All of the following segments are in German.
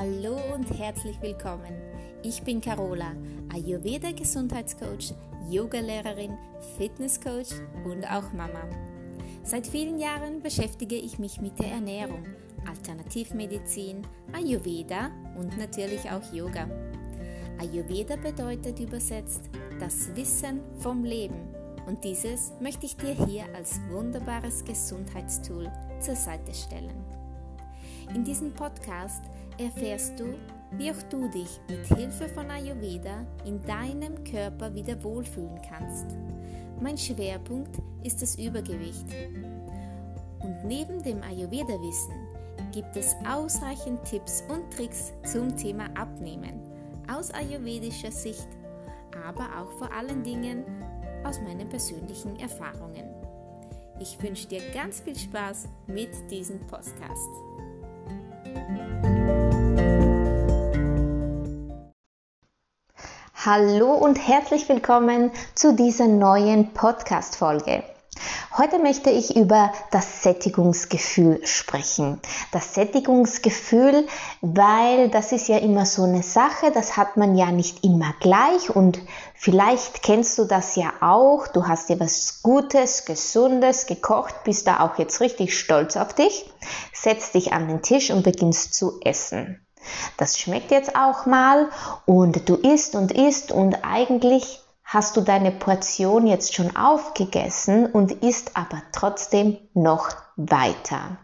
Hallo und herzlich willkommen. Ich bin Carola, Ayurveda Gesundheitscoach, Yogalehrerin, Fitnesscoach und auch Mama. Seit vielen Jahren beschäftige ich mich mit der Ernährung, Alternativmedizin, Ayurveda und natürlich auch Yoga. Ayurveda bedeutet übersetzt das Wissen vom Leben und dieses möchte ich dir hier als wunderbares Gesundheitstool zur Seite stellen. In diesem Podcast erfährst du, wie auch du dich mit Hilfe von Ayurveda in deinem Körper wieder wohlfühlen kannst. Mein Schwerpunkt ist das Übergewicht. Und neben dem Ayurveda-Wissen gibt es ausreichend Tipps und Tricks zum Thema Abnehmen aus ayurvedischer Sicht, aber auch vor allen Dingen aus meinen persönlichen Erfahrungen. Ich wünsche dir ganz viel Spaß mit diesem Podcast. Hallo und herzlich willkommen zu dieser neuen Podcast-Folge. Heute möchte ich über das Sättigungsgefühl sprechen. Das Sättigungsgefühl, weil das ist ja immer so eine Sache, das hat man ja nicht immer gleich und vielleicht kennst du das ja auch. Du hast dir was Gutes, Gesundes gekocht, bist da auch jetzt richtig stolz auf dich, setzt dich an den Tisch und beginnst zu essen. Das schmeckt jetzt auch mal und du isst und isst und eigentlich hast du deine Portion jetzt schon aufgegessen und isst aber trotzdem noch weiter.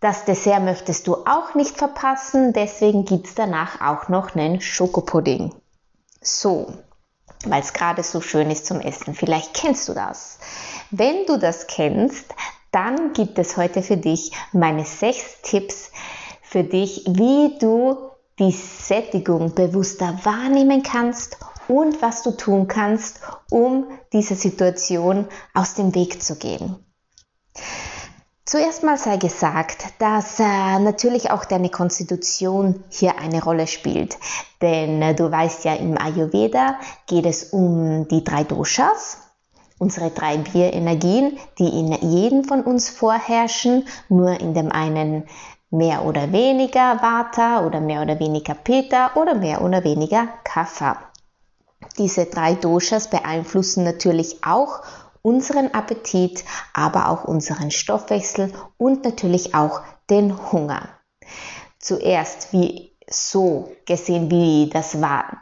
Das Dessert möchtest du auch nicht verpassen, deswegen gibt es danach auch noch einen Schokopudding. So, weil es gerade so schön ist zum Essen. Vielleicht kennst du das. Wenn du das kennst, dann gibt es heute für dich meine sechs Tipps, für dich, wie du die Sättigung bewusster wahrnehmen kannst und was du tun kannst, um dieser Situation aus dem Weg zu gehen. Zuerst mal sei gesagt, dass äh, natürlich auch deine Konstitution hier eine Rolle spielt. Denn äh, du weißt ja, im Ayurveda geht es um die drei Doshas, unsere drei Bierenergien, die in jedem von uns vorherrschen, nur in dem einen mehr oder weniger Vata oder mehr oder weniger Pitta oder mehr oder weniger Kapha. Diese drei Doshas beeinflussen natürlich auch unseren Appetit, aber auch unseren Stoffwechsel und natürlich auch den Hunger. Zuerst wie so gesehen, wie das,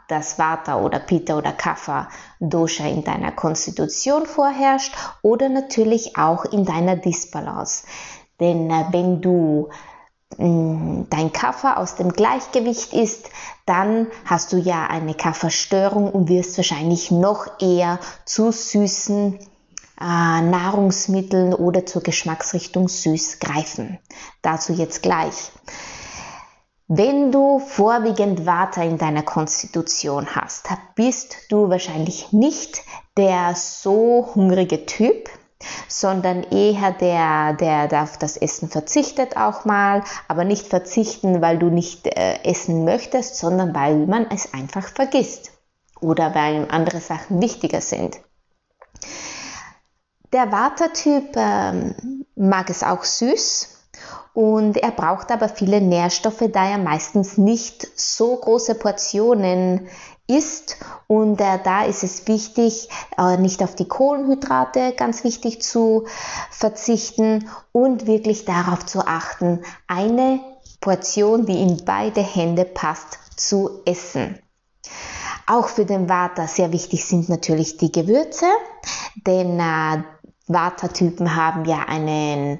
das Vata oder Pitta oder Kapha Dosha in deiner Konstitution vorherrscht oder natürlich auch in deiner Disbalance. Denn äh, wenn du dein Kaffer aus dem Gleichgewicht ist, dann hast du ja eine Kafferstörung und wirst wahrscheinlich noch eher zu süßen äh, Nahrungsmitteln oder zur Geschmacksrichtung süß greifen. Dazu jetzt gleich. Wenn du vorwiegend Water in deiner Konstitution hast, bist du wahrscheinlich nicht der so hungrige Typ, sondern eher der, der, der auf das Essen verzichtet auch mal, aber nicht verzichten, weil du nicht äh, essen möchtest, sondern weil man es einfach vergisst oder weil andere Sachen wichtiger sind. Der Watertyp ähm, mag es auch süß und er braucht aber viele Nährstoffe, da er meistens nicht so große Portionen isst. Und äh, da ist es wichtig, äh, nicht auf die Kohlenhydrate ganz wichtig zu verzichten und wirklich darauf zu achten, eine Portion, die in beide Hände passt, zu essen. Auch für den Vata sehr wichtig sind natürlich die Gewürze, denn äh, Vata-Typen haben ja einen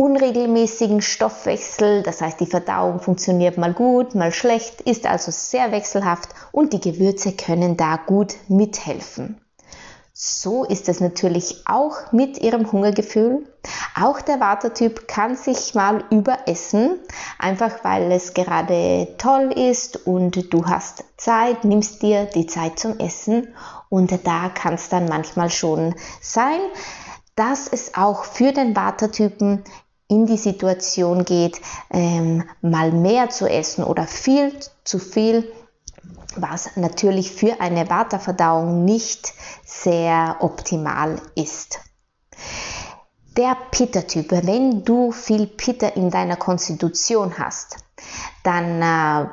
unregelmäßigen Stoffwechsel, das heißt die Verdauung funktioniert mal gut, mal schlecht, ist also sehr wechselhaft und die Gewürze können da gut mithelfen. So ist es natürlich auch mit ihrem Hungergefühl. Auch der Watertyp kann sich mal überessen, einfach weil es gerade toll ist und du hast Zeit, nimmst dir die Zeit zum Essen und da kann es dann manchmal schon sein, dass es auch für den Watertypen in die Situation geht, ähm, mal mehr zu essen oder viel zu viel, was natürlich für eine Waterverdauung nicht sehr optimal ist. Der Pitta-Typ, wenn du viel Pitta in deiner Konstitution hast, dann äh,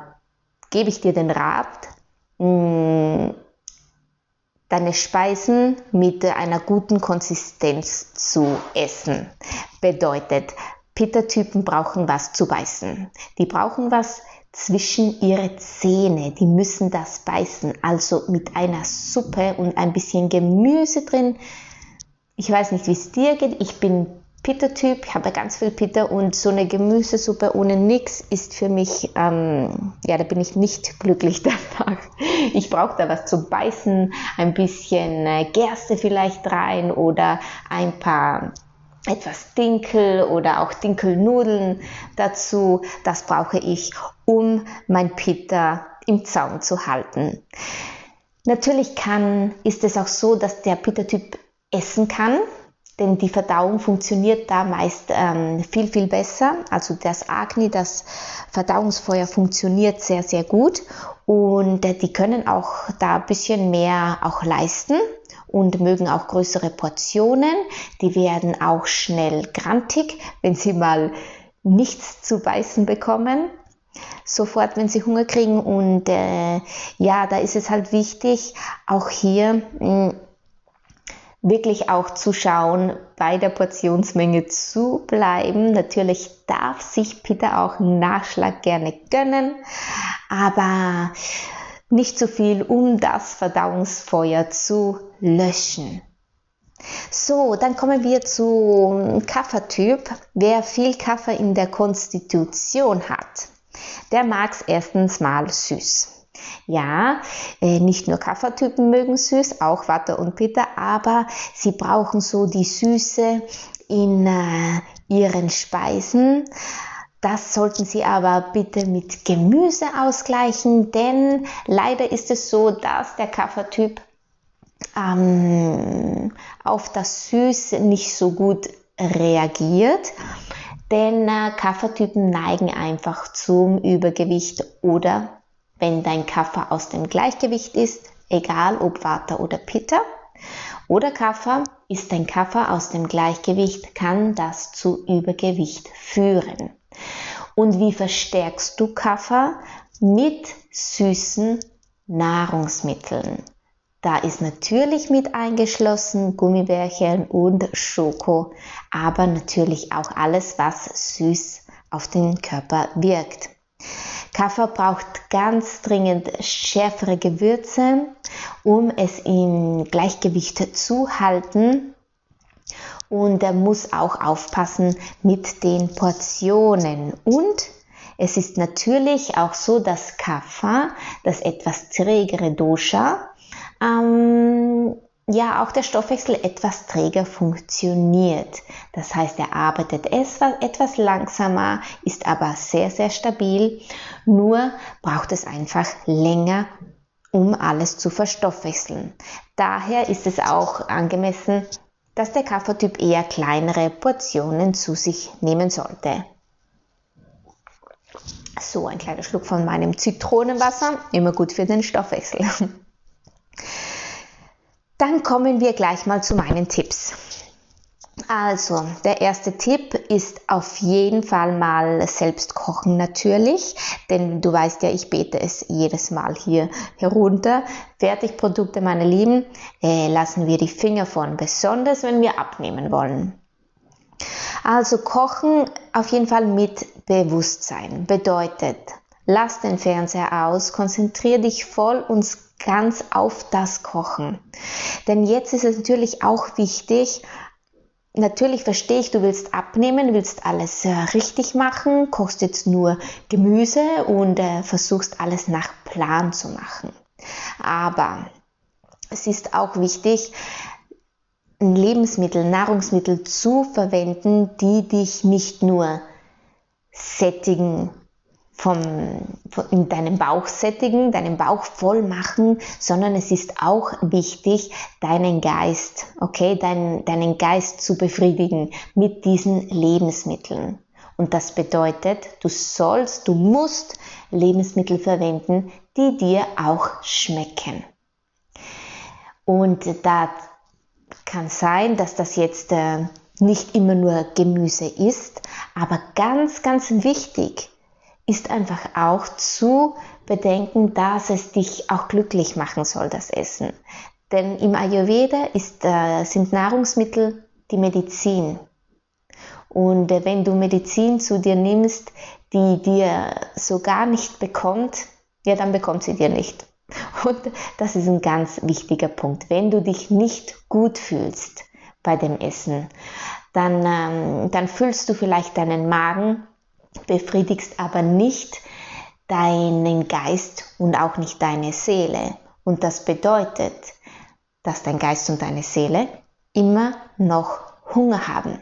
gebe ich dir den Rat, mh, mm, deine Speisen mit einer guten Konsistenz zu essen. Bedeutet, Pitta-Typen brauchen was zu beißen. Die brauchen was zwischen ihre Zähne. Die müssen das beißen. Also mit einer Suppe und ein bisschen Gemüse drin. Ich weiß nicht, wie es dir geht. Ich bin Pitta-Typ, ich habe ganz viel Pitta und so eine Gemüsesuppe ohne nix ist für mich, ähm, ja, da bin ich nicht glücklich danach. Ich brauche da was zu beißen, ein bisschen äh, Gerste vielleicht rein oder ein paar etwas Dinkel oder auch Dinkelnudeln dazu. Das brauche ich, um mein Pitta im Zaum zu halten. Natürlich kann, ist es auch so, dass der Pitta-Typ essen kann, denn die Verdauung funktioniert da meist ähm, viel, viel besser. Also das Agni, das Verdauungsfeuer funktioniert sehr, sehr gut und äh, die können auch da ein bisschen mehr auch leisten und mögen auch größere Portionen. Die werden auch schnell grantig, wenn sie mal nichts zu beißen bekommen. Sofort, wenn sie Hunger kriegen. Und äh, ja, da ist es halt wichtig, auch hier mh, hm, wirklich auch zu schauen, bei der Portionsmenge zu bleiben. Natürlich darf sich Peter auch einen Nachschlag gerne gönnen, aber nicht so viel, um das Verdauungsfeuer zu löschen. So, dann kommen wir zu Kaffertyp. Wer viel Kaffee in der Konstitution hat, der mag es erstens mal süß. Ja, äh, nicht nur Kaffertypen mögen süß, auch Watte und Bitter, aber sie brauchen so die Süße in äh, ihren Speisen. Das sollten Sie aber bitte mit Gemüse ausgleichen, denn leider ist es so, dass der Kaffertyp ähm, auf das Süß nicht so gut reagiert, denn äh, Kaffertypen neigen einfach zum Übergewicht oder wenn dein Kaffer aus dem Gleichgewicht ist, egal ob Vata oder Pitta, oder Kaffer, ist dein Kaffer aus dem Gleichgewicht, kann das zu Übergewicht führen. Und wie verstärkst du Kaffer? Mit süßen Nahrungsmitteln. Da ist natürlich mit eingeschlossen Gummibärchen und Schoko, aber natürlich auch alles, was süß auf den Körper wirkt. Kaffer braucht ganz dringend schärfere Gewürze, um es im Gleichgewicht zu halten. Und er muss auch aufpassen mit den Portionen. Und es ist natürlich auch so, dass Kaffer, das etwas trägere Dosha, ähm, ja auch der Stoffwechsel etwas träger funktioniert. Das heißt, er arbeitet etwas langsamer, ist aber sehr, sehr stabil. Nur braucht es einfach länger, um alles zu verstoffwechseln. Daher ist es auch angemessen, dass der Kaffertyp eher kleinere Portionen zu sich nehmen sollte. So, ein kleiner Schluck von meinem Zitronenwasser, immer gut für den Stoffwechsel. Dann kommen wir gleich mal zu meinen Tipps. Also, der erste Tipp ist auf jeden Fall mal selbst kochen natürlich, denn du weißt ja, ich bete es jedes Mal hier herunter. Fertigprodukte, meine Lieben, äh, lassen wir die Finger von, besonders wenn wir abnehmen wollen. Also kochen auf jeden Fall mit Bewusstsein bedeutet, lass den Fernseher aus, konzentriere dich voll und ganz auf das Kochen. Denn jetzt ist es natürlich auch wichtig, natürlich verstehe ich, du willst abnehmen, willst alles äh, richtig machen, kochst jetzt nur Gemüse und äh, versuchst alles nach Plan zu machen. Aber es ist auch wichtig, Lebensmittel, Nahrungsmittel zu verwenden, die dich nicht nur sättigen, vom, in deinem Bauch sättigen, deinen Bauch voll machen, sondern es ist auch wichtig, deinen Geist, okay, dein, deinen Geist zu befriedigen mit diesen Lebensmitteln. Und das bedeutet, du sollst, du musst Lebensmittel verwenden, die dir auch schmecken. Und da kann sein, dass das jetzt äh, nicht immer nur Gemüse ist, aber ganz, ganz wichtig, ist einfach auch zu bedenken, dass es dich auch glücklich machen soll, das Essen. Denn im Ayurveda ist, äh, sind Nahrungsmittel die Medizin. Und äh, wenn du Medizin zu dir nimmst, die dir so gar nicht bekommt, ja, dann bekommt sie dir nicht. Und das ist ein ganz wichtiger Punkt. Wenn du dich nicht gut fühlst bei dem Essen, dann, ähm, dann füllst du vielleicht deinen Magen, befriedigst aber nicht deinen Geist und auch nicht deine Seele. Und das bedeutet, dass dein Geist und deine Seele immer noch Hunger haben.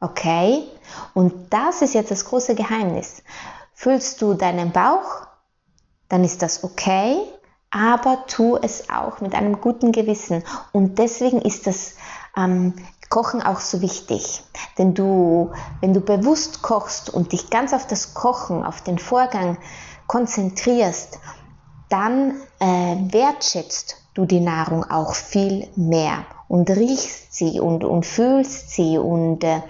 Okay? Und das ist jetzt das große Geheimnis. Füllst du deinen Bauch, dann ist das okay, aber tu es auch mit einem guten Gewissen. Und deswegen ist das ähm, Kochen auch so wichtig. Denn du, wenn du bewusst kochst und dich ganz auf das Kochen, auf den Vorgang konzentrierst, dann äh, wertschätzt du die Nahrung auch viel mehr und riechst sie und, und fühlst sie und äh,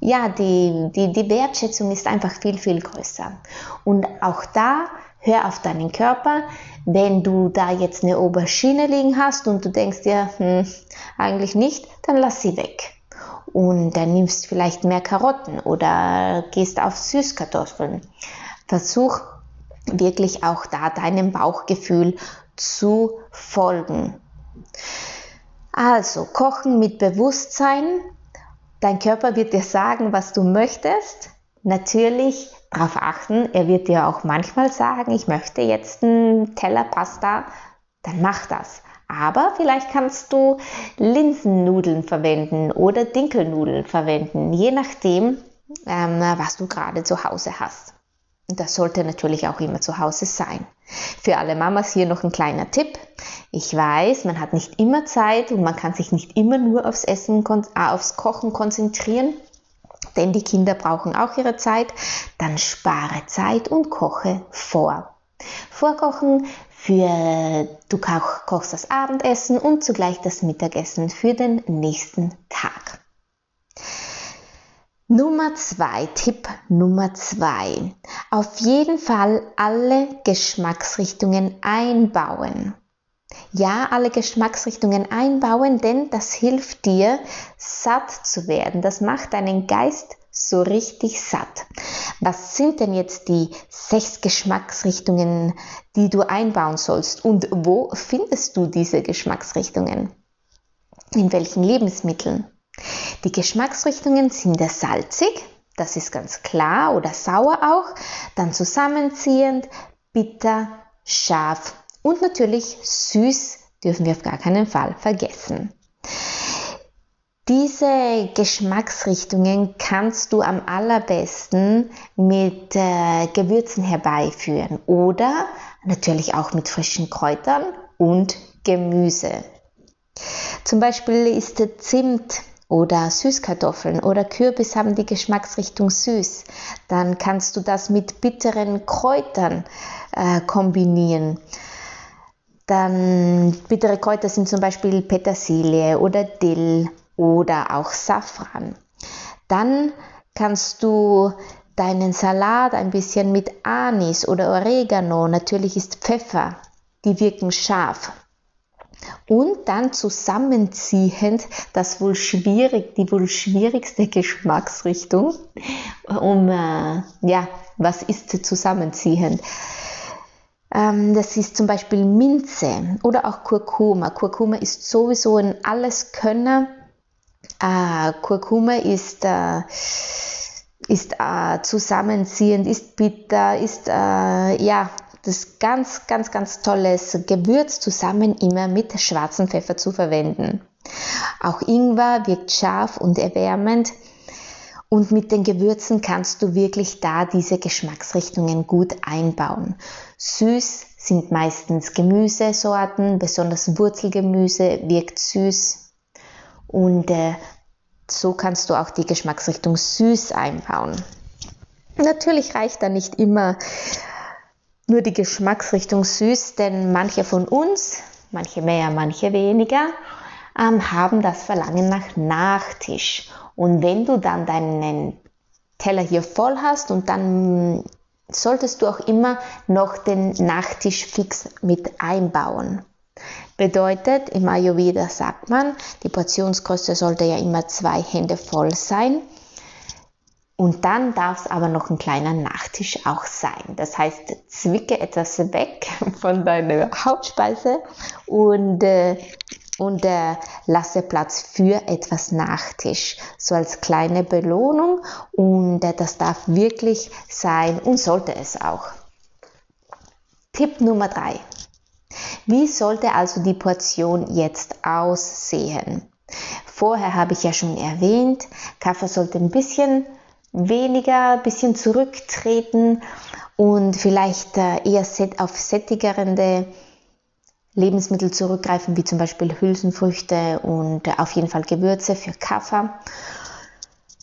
ja, die, die, die Wertschätzung ist einfach viel, viel größer. Und auch da, hör auf deinen Körper. Wenn du da jetzt eine Aubergine liegen hast und du denkst dir, hm, eigentlich nicht, dann lass sie weg. Und dann nimmst vielleicht mehr Karotten oder gehst auf Süßkartoffeln. Versuch wirklich auch da deinem Bauchgefühl zu folgen. Also, kochen mit Bewusstsein. Dein Körper wird dir sagen, was du möchtest. Natürlich darauf achten, er wird dir auch manchmal sagen, ich möchte jetzt einen Teller Pasta, dann mach das. Aber vielleicht kannst du Linsennudeln verwenden oder Dinkelnudeln verwenden, je nachdem, ähm, was du gerade zu Hause hast. Und das sollte natürlich auch immer zu Hause sein. Für alle Mamas hier noch ein kleiner Tipp. Ich weiß, man hat nicht immer Zeit und man kann sich nicht immer nur aufs Essen, äh, aufs Kochen konzentrieren, denn die Kinder brauchen auch ihre Zeit. Dann spare Zeit und koche vor. Vorkochen für du kochst das Abendessen und zugleich das Mittagessen für den nächsten Tag. Nummer zwei, Tipp Nummer zwei. Auf jeden Fall alle Geschmacksrichtungen einbauen. Ja, alle Geschmacksrichtungen einbauen, denn das hilft dir, satt zu werden. Das macht deinen Geist so richtig satt. Was sind denn jetzt die sechs Geschmacksrichtungen, die du einbauen sollst? Und wo findest du diese Geschmacksrichtungen? In welchen Lebensmitteln? Die Geschmacksrichtungen sind der salzig, das ist ganz klar, oder sauer auch, dann zusammenziehend, bitter, scharf und natürlich süß dürfen wir auf gar keinen Fall vergessen. Diese Geschmacksrichtungen kannst du am allerbesten mit äh, Gewürzen herbeiführen oder natürlich auch mit frischen Kräutern und Gemüse. Zum Beispiel ist Zimt oder Süßkartoffeln oder Kürbis haben die Geschmacksrichtung süß. Dann kannst du das mit bitteren Kräutern äh, kombinieren. Dann bittere Kräuter sind zum Beispiel Petersilie oder Dill oder auch Safran. Dann kannst du deinen Salat ein bisschen mit Anis oder Oregano, natürlich ist Pfeffer, die wirken scharf und dann zusammenziehend das wohl schwierig, die wohl schwierigste Geschmacksrichtung, um, äh, ja, was ist zusammenziehend? Ähm, das ist zum Beispiel Minze oder auch Kurkuma. Kurkuma ist sowieso ein Alleskönner. Äh, Kurkuma ist, äh, ist äh, zusammenziehend, ist bitter, ist, ja, das ganz, ganz, ganz tolles Gewürz zusammen immer mit schwarzem Pfeffer zu verwenden. Auch Ingwer wirkt scharf und erwärmend. Und mit den Gewürzen kannst du wirklich da diese Geschmacksrichtungen gut einbauen. Süß sind meistens Gemüsesorten, besonders Wurzelgemüse wirkt süß. Und äh, so kannst du auch die Geschmacksrichtung süß einbauen. Natürlich reicht da nicht immer nur die Geschmacksrichtung süß, denn manche von uns, manche mehr, manche weniger, ähm, haben das Verlangen nach Nachtisch. Und wenn du dann deinen Teller hier voll hast und dann solltest du auch immer noch den Nachtisch fix mit einbauen. Bedeutet, im Ayurveda sagt man, die Portionsgröße sollte ja immer zwei Hände voll sein. Und dann darf es aber noch ein kleiner Nachtisch auch sein. Das heißt, zwicke etwas weg von deiner Hauptspeise und, äh, und äh, lasse Platz für etwas Nachtisch. So als kleine Belohnung. Und äh, das darf wirklich sein und sollte es auch. Tipp Nummer drei. Wie sollte also die Portion jetzt aussehen? Vorher habe ich ja schon erwähnt, Kaffee sollte ein bisschen weniger, ein bisschen zurücktreten und vielleicht äh, eher auf sättigere Lebensmittel zurückgreifen, wie zum Beispiel Hülsenfrüchte und äh, auf jeden Fall Gewürze für Kaffee.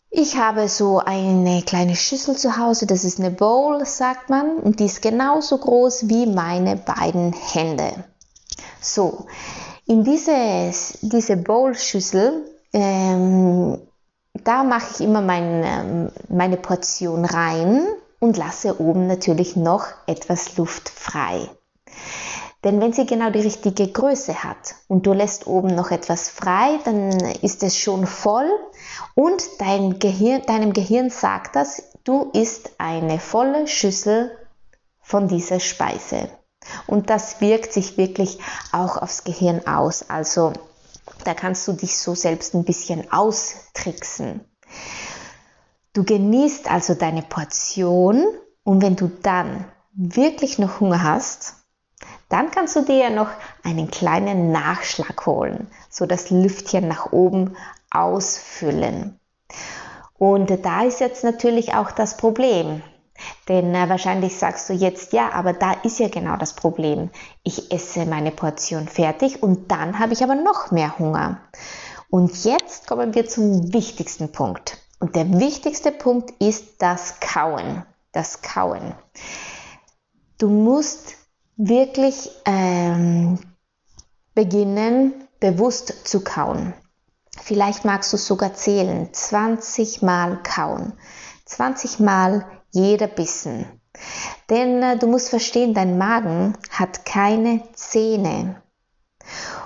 Ich habe so eine kleine Schüssel zu Hause, das ist eine Bowl, sagt man, und die ist genauso groß wie meine beiden Hände. So, in diese, diese Bowl-Schüssel, ähm, da mache ich immer mein, ähm, meine Portion rein und lasse oben natürlich noch etwas Luft frei. Denn wenn sie genau die richtige Größe hat und du lässt oben noch etwas frei, dann ist es schon voll und dein Gehirn, deinem Gehirn sagt das, du isst eine volle Schüssel von dieser Speise. Und das wirkt sich wirklich auch aufs Gehirn aus. Also da kannst du dich so selbst ein bisschen austricksen. Du genießt also deine Portion und wenn du dann wirklich noch Hunger hast, dann kannst du dir ja noch einen kleinen Nachschlag holen, so das Lüftchen nach oben ausfüllen. Und da ist jetzt natürlich auch das Problem. Denn äh, wahrscheinlich sagst du jetzt, ja, aber da ist ja genau das Problem. Ich esse meine Portion fertig und dann habe ich aber noch mehr Hunger. Und jetzt kommen wir zum wichtigsten Punkt. Und der wichtigste Punkt ist das Kauen. Das Kauen. Du musst wirklich ähm, beginnen, bewusst zu kauen. Vielleicht magst du sogar zählen, 20 Mal kauen, 20 Mal jeder Bissen. Denn äh, du musst verstehen, dein Magen hat keine Zähne.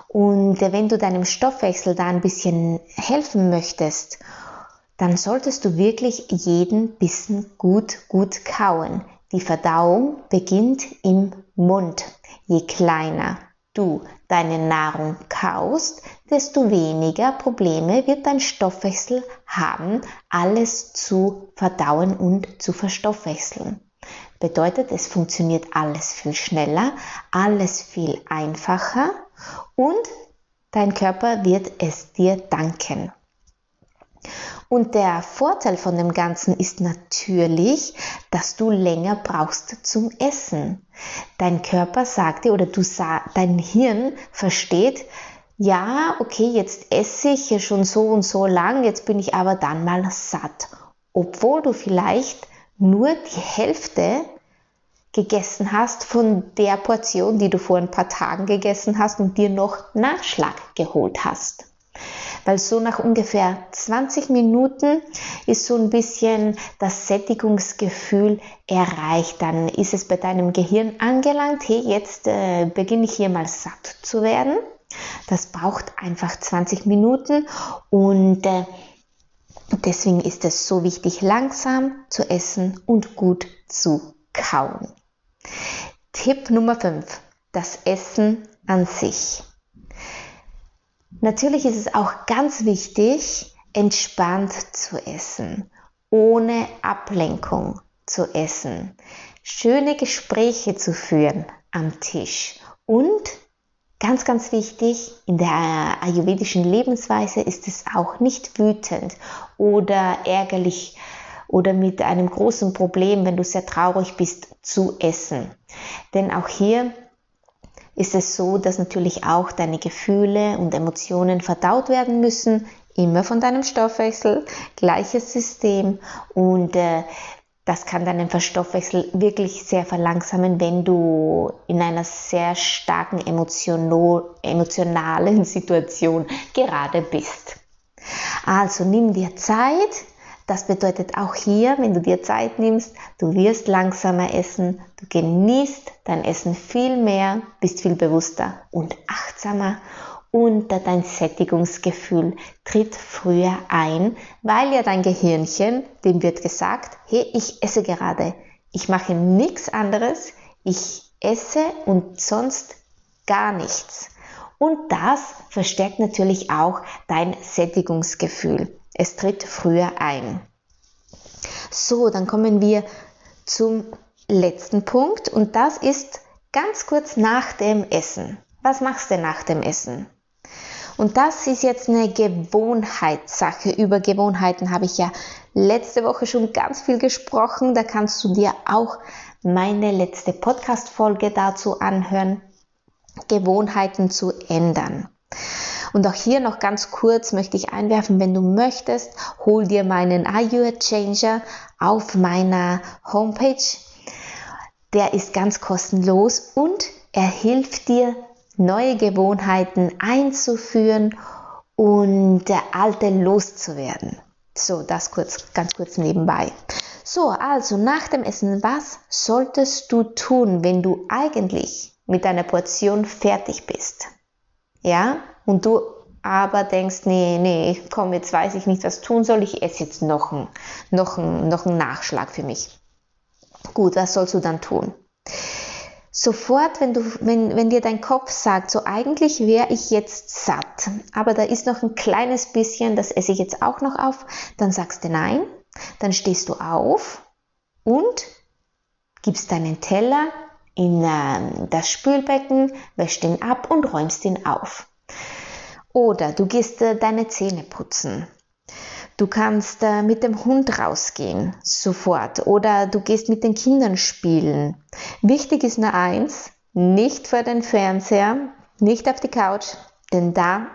Und äh, wenn du deinem Stoffwechsel da ein bisschen helfen möchtest, dann solltest du wirklich jeden Bissen gut, gut kauen. Die Verdauung beginnt im Mund. Je kleiner du deine Nahrung kaust, desto weniger Probleme wird dein Stoffwechsel haben, alles zu verdauen und zu verstoffwechseln. Bedeutet, es funktioniert alles viel schneller, alles viel einfacher und dein Körper wird es dir danken. Und der Vorteil von dem Ganzen ist natürlich, dass du länger brauchst zum Essen. Dein Körper sagt dir oder du dein Hirn versteht, ja, okay, jetzt esse ich ja schon so und so lang, jetzt bin ich aber dann mal satt. Obwohl du vielleicht nur die Hälfte gegessen hast von der Portion, die du vor ein paar Tagen gegessen hast und dir noch Nachschlag geholt hast weil so nach ungefähr 20 Minuten ist so ein bisschen das Sättigungsgefühl erreicht. Dann ist es bei deinem Gehirn angelangt, hey, jetzt äh, beginne ich hier mal satt zu werden. Das braucht einfach 20 Minuten und äh, deswegen ist es so wichtig, langsam zu essen und gut zu kauen. Tipp Nummer 5. Das Essen an sich. Natürlich ist es auch ganz wichtig, entspannt zu essen, ohne Ablenkung zu essen, schöne Gespräche zu führen am Tisch und ganz, ganz wichtig, in der ayurvedischen Lebensweise ist es auch nicht wütend oder ärgerlich oder mit einem großen Problem, wenn du sehr traurig bist, zu essen. Denn auch hier ist es so, dass natürlich auch deine Gefühle und Emotionen verdaut werden müssen, immer von deinem Stoffwechsel, gleiches System und äh, das kann deinen Verstoffwechsel wirklich sehr verlangsamen, wenn du in einer sehr starken emotionalen Situation gerade bist. Also nimm dir Zeit, Das bedeutet auch hier, wenn du dir Zeit nimmst, du wirst langsamer essen, du genießt dein Essen viel mehr, bist viel bewusster und achtsamer und dein Sättigungsgefühl tritt früher ein, weil ja dein Gehirnchen, dem wird gesagt, hey, ich esse gerade, ich mache nichts anderes, ich esse und sonst gar nichts. Und das verstärkt natürlich auch dein Sättigungsgefühl. Es tritt früher ein. So, dann kommen wir zum letzten Punkt und das ist ganz kurz nach dem Essen. Was machst du nach dem Essen? Und das ist jetzt eine Gewohnheitssache. Über Gewohnheiten habe ich ja letzte Woche schon ganz viel gesprochen. Da kannst du dir auch meine letzte Podcast-Folge dazu anhören. Gewohnheiten zu ändern. Und auch hier noch ganz kurz möchte ich einwerfen, wenn du möchtest, hol dir meinen Are Changer auf meiner Homepage. Der ist ganz kostenlos und er hilft dir, neue Gewohnheiten einzuführen und der alte loszuwerden. So, das kurz, ganz kurz nebenbei. So, also nach dem Essen, was solltest du tun, wenn du eigentlich mit deiner Portion fertig bist. Ja? Und du aber denkst, nee, nee, komm, jetzt weiß ich nicht, was tun soll, ich esse jetzt noch einen, noch einen, noch einen Nachschlag für mich. Gut, was sollst du dann tun? Sofort, wenn, du, wenn, wenn dir dein Kopf sagt, so eigentlich wäre ich jetzt satt, aber da ist noch ein kleines bisschen, das esse ich jetzt auch noch auf, dann sagst du nein, dann stehst du auf und gibst deinen Teller in äh, das Spülbecken, wäschst ihn ab und räumst ihn auf. Oder du gehst äh, deine Zähne putzen. Du kannst äh, mit dem Hund rausgehen, sofort. Oder du gehst mit den Kindern spielen. Wichtig ist nur eins, nicht vor den Fernseher, nicht auf die Couch, denn da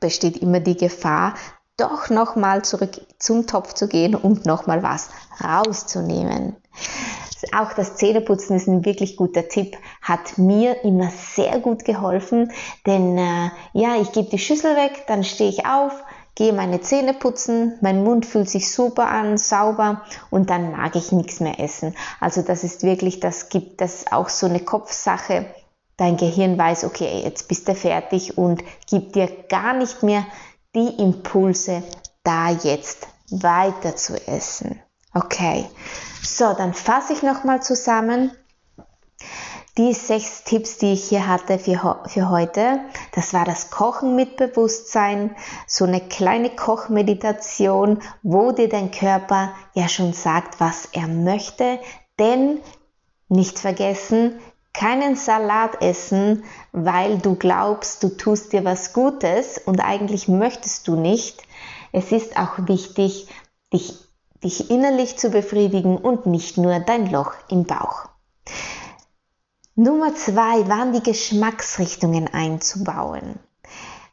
besteht immer die Gefahr, doch nochmal zurück zum Topf zu gehen und nochmal was rauszunehmen. Auch das Zähneputzen ist ein wirklich guter Tipp, hat mir immer sehr gut geholfen, denn äh, ja, ich gebe die Schüssel weg, dann stehe ich auf, gehe meine Zähne putzen, mein Mund fühlt sich super an, sauber und dann mag ich nichts mehr essen. Also das ist wirklich, das gibt das auch so eine Kopfsache. Dein Gehirn weiß, okay, jetzt bist du fertig und gibt dir gar nicht mehr die Impulse, da jetzt weiter zu essen. Okay, so, dann fasse ich nochmal zusammen. Die sechs Tipps, die ich hier hatte für, für heute, das war das Kochen mit Bewusstsein, so eine kleine Kochmeditation, wo dir dein Körper ja schon sagt, was er möchte. Denn nicht vergessen, keinen Salat essen, weil du glaubst, du tust dir was Gutes und eigentlich möchtest du nicht. Es ist auch wichtig, dich dich innerlich zu befriedigen und nicht nur dein Loch im Bauch. Nummer zwei waren die Geschmacksrichtungen einzubauen.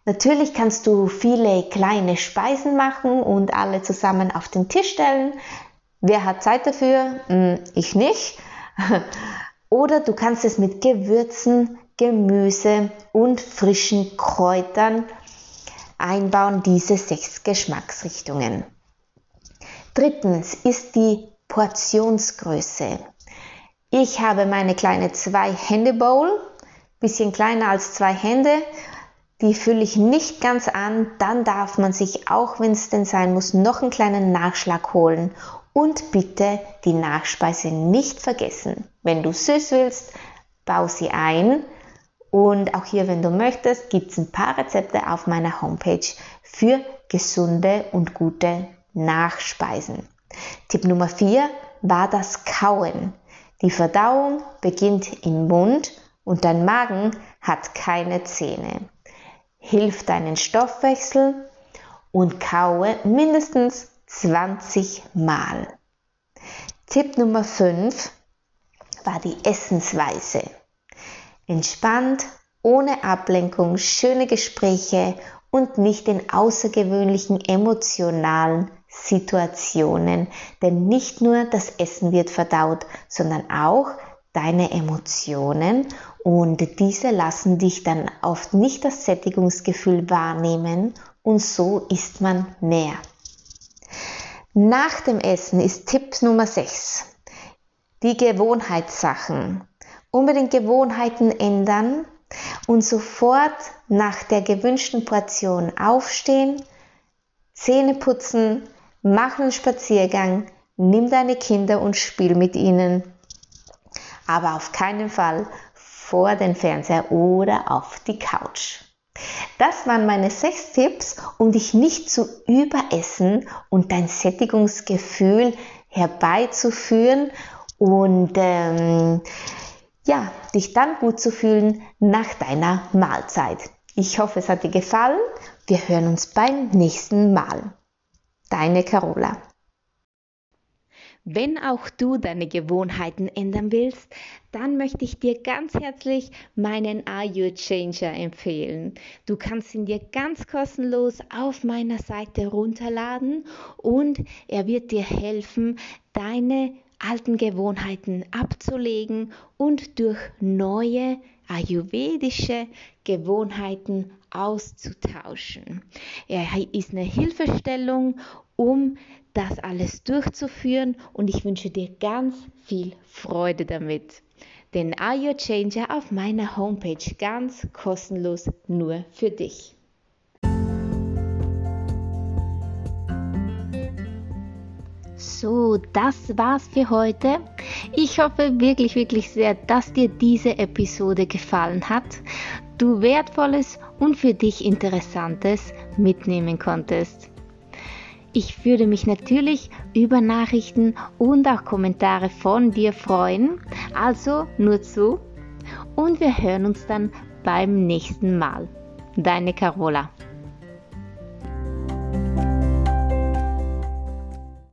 Natürlich kannst du viele kleine Speisen machen und alle zusammen auf den Tisch stellen. Wer hat Zeit dafür? Hm, ich nicht. Oder du kannst es mit Gewürzen, Gemüse und frischen Kräutern einbauen, diese sechs Geschmacksrichtungen. Drittens ist die Portionsgröße. Ich habe meine kleine zwei Hände Bowl, bisschen kleiner als zwei Hände. Die fülle ich nicht ganz an. Dann darf man sich, auch wenn es denn sein muss, noch einen kleinen Nachschlag holen. Und bitte die Nachspeise nicht vergessen. Wenn du süß willst, bau sie ein. Und auch hier, wenn du möchtest, gibt es ein paar Rezepte auf meiner Homepage für gesunde und gute Nachspeisen. Tipp Nummer 4 war das Kauen. Die Verdauung beginnt im Mund und dein Magen hat keine Zähne. Hilf deinen Stoffwechsel und kaue mindestens 20 Mal. Tipp Nummer 5 war die Essensweise. Entspannt, ohne Ablenkung, schöne Gespräche und nicht in außergewöhnlichen emotionalen Situationen. Denn nicht nur das Essen wird verdaut, sondern auch deine Emotionen und diese lassen dich dann oft nicht das Sättigungsgefühl wahrnehmen und so isst man mehr. Nach dem Essen ist Tipp Nummer 6. Die Gewohnheitssachen. Unbedingt Gewohnheiten ändern und sofort nach der gewünschten Portion aufstehen, Zähne putzen, mach einen Spaziergang, nimm deine Kinder und spiel mit ihnen. Aber auf keinen Fall vor den Fernseher oder auf die Couch. Das waren meine sechs Tipps, um dich nicht zu überessen und dein Sättigungsgefühl herbeizuführen und ähm, ja, dich dann gut zu fühlen nach deiner Mahlzeit. Ich hoffe, es hat dir gefallen. Wir hören uns beim nächsten Mal. Deine Carola. Wenn auch du deine Gewohnheiten ändern willst, dann möchte ich dir ganz herzlich meinen Are You Changer empfehlen. Du kannst ihn dir ganz kostenlos auf meiner Seite runterladen und er wird dir helfen, deine alten Gewohnheiten abzulegen und durch neue ayurvedische Gewohnheiten auszutauschen. Er ist eine Hilfestellung, um das alles durchzuführen und ich wünsche dir ganz viel Freude damit. Den Are Your Changer auf meiner Homepage ganz kostenlos nur für dich. So, das war's für heute. Ich hoffe wirklich, wirklich sehr, dass dir diese Episode gefallen hat, du wertvolles und für dich interessantes mitnehmen konntest. Ich würde mich natürlich über Nachrichten und auch Kommentare von dir freuen. Also nur zu. Und wir hören uns dann beim nächsten Mal. Deine Carola.